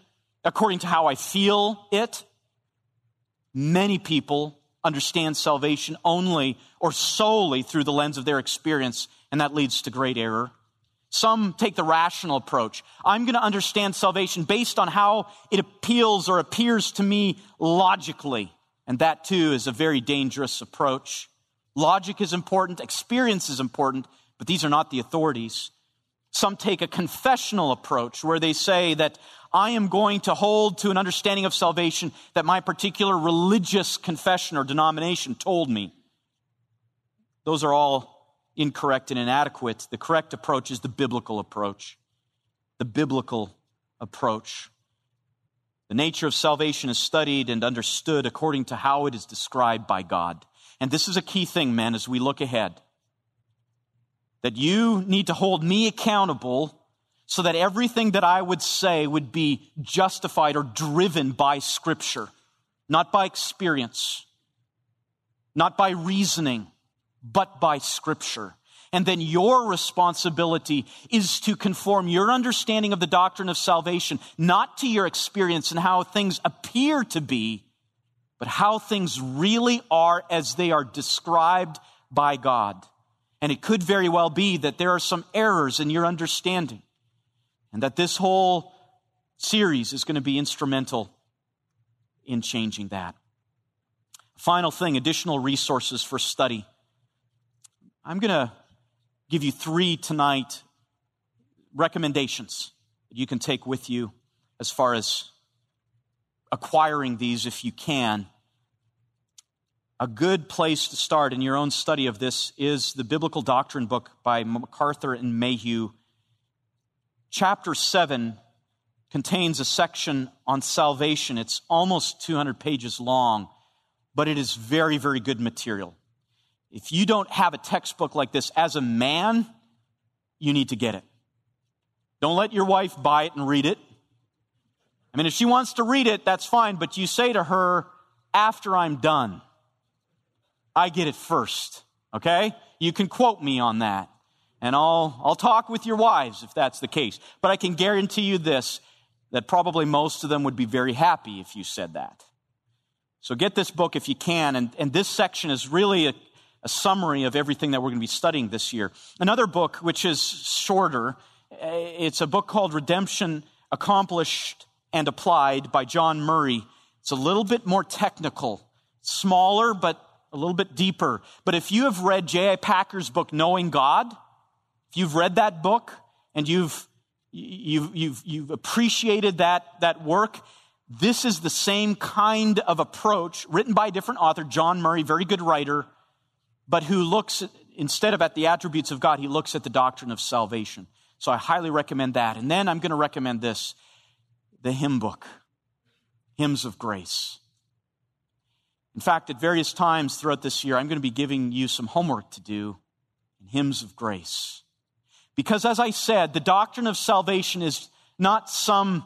according to how I feel it. Many people understand salvation only or solely through the lens of their experience, and that leads to great error. Some take the rational approach. I'm going to understand salvation based on how it appeals or appears to me logically. And that too is a very dangerous approach. Logic is important, experience is important, but these are not the authorities. Some take a confessional approach where they say that I am going to hold to an understanding of salvation that my particular religious confession or denomination told me. Those are all incorrect and inadequate. The correct approach is the biblical approach. The biblical approach. The nature of salvation is studied and understood according to how it is described by God. And this is a key thing, men, as we look ahead. That you need to hold me accountable so that everything that I would say would be justified or driven by Scripture, not by experience, not by reasoning, but by Scripture. And then your responsibility is to conform your understanding of the doctrine of salvation, not to your experience and how things appear to be, but how things really are as they are described by God. And it could very well be that there are some errors in your understanding. And that this whole series is going to be instrumental in changing that. Final thing additional resources for study. I'm going to give you three tonight recommendations that you can take with you as far as acquiring these if you can. A good place to start in your own study of this is the Biblical Doctrine book by MacArthur and Mayhue. chapter 7 contains a section on salvation. It's almost 200 pages long, but it is very, very good material. If you don't have a textbook like this as a man, you need to get it. Don't let your wife buy it and read it. I mean, if she wants to read it, that's fine, but you say to her, after I'm done. I get it first, okay? You can quote me on that. And I'll, I'll talk with your wives if that's the case. But I can guarantee you this, that probably most of them would be very happy if you said that. So get this book if you can. And, and this section is really a, a summary of everything that we're going to be studying this year. Another book, which is shorter, eh, it's a book called Redemption Accomplished and Applied by John Murray. It's a little bit more technical, smaller, but a little bit deeper. But if you have read J.I. Packer's book, Knowing God, if you've read that book and you've, you've, you've, you've appreciated that, that work, this is the same kind of approach written by a different author, John Murray, very good writer, but who looks, instead of at the attributes of God, he looks at the doctrine of salvation. So I highly recommend that. And then I'm going to recommend this the hymn book, Hymns of Grace. In fact, at various times throughout this year, I'm going to be giving you some homework to do in Hymns of Grace. Because as I said, the doctrine of salvation is not some,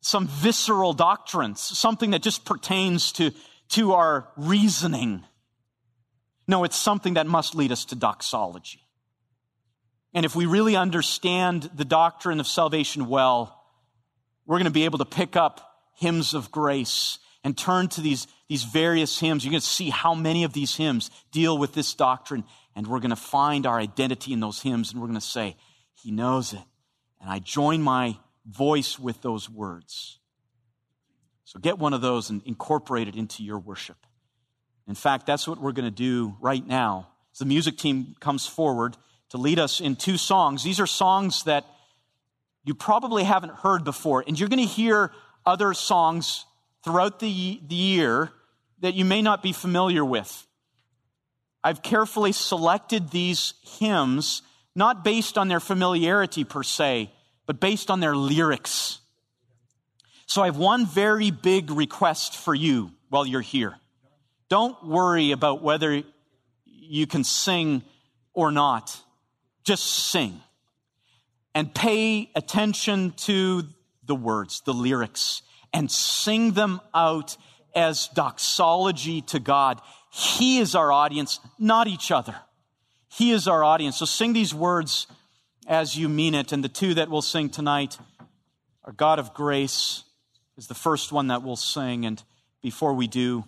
some visceral doctrine, something that just pertains to, to our reasoning. No, it's something that must lead us to doxology. And if we really understand the doctrine of salvation well, we're going to be able to pick up hymns of grace and turn to these, these various hymns. You're going to see how many of these hymns deal with this doctrine and we're going to find our identity in those hymns and we're going to say, He knows it. And I join my voice with those words. So get one of those and incorporate it into your worship. In fact, that's what we're going to do right now. As the music team comes forward to lead us in two songs. These are songs that you probably haven't heard before, and you're going to hear other songs throughout the, the year that you may not be familiar with. I've carefully selected these hymns, not based on their familiarity per se, but based on their lyrics. So I have one very big request for you while you're here. Don't worry about whether you can sing or not. Just sing. And pay attention to the words, the lyrics, and sing them out as doxology to God. He is our audience, not each other. He is our audience. So sing these words as you mean it. And the two that we'll sing tonight our God of grace is the first one that we'll sing. And before we do,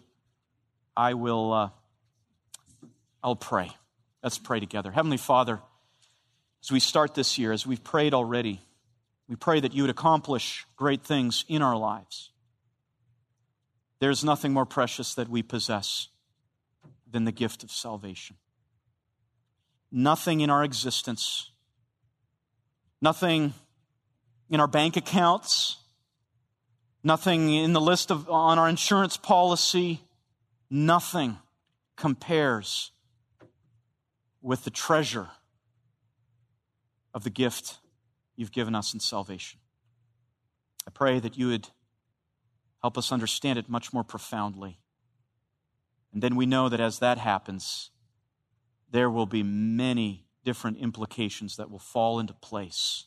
I will, uh, I'll pray. Let's pray together. Heavenly Father, as we start this year, as we've prayed already, we pray that you would accomplish great things in our lives. There's nothing more precious that we possess than the gift of salvation. Nothing in our existence, nothing in our bank accounts, nothing in the list of on our insurance policy, nothing compares with the treasure of the gift you've given us in salvation. I pray that you would help us understand it much more profoundly. And then we know that as that happens, there will be many different implications that will fall into place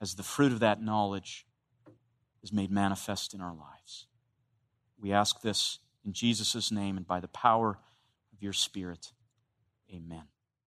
as the fruit of that knowledge is made manifest in our lives. We ask this in Jesus' name and by the power of your Spirit. Amen.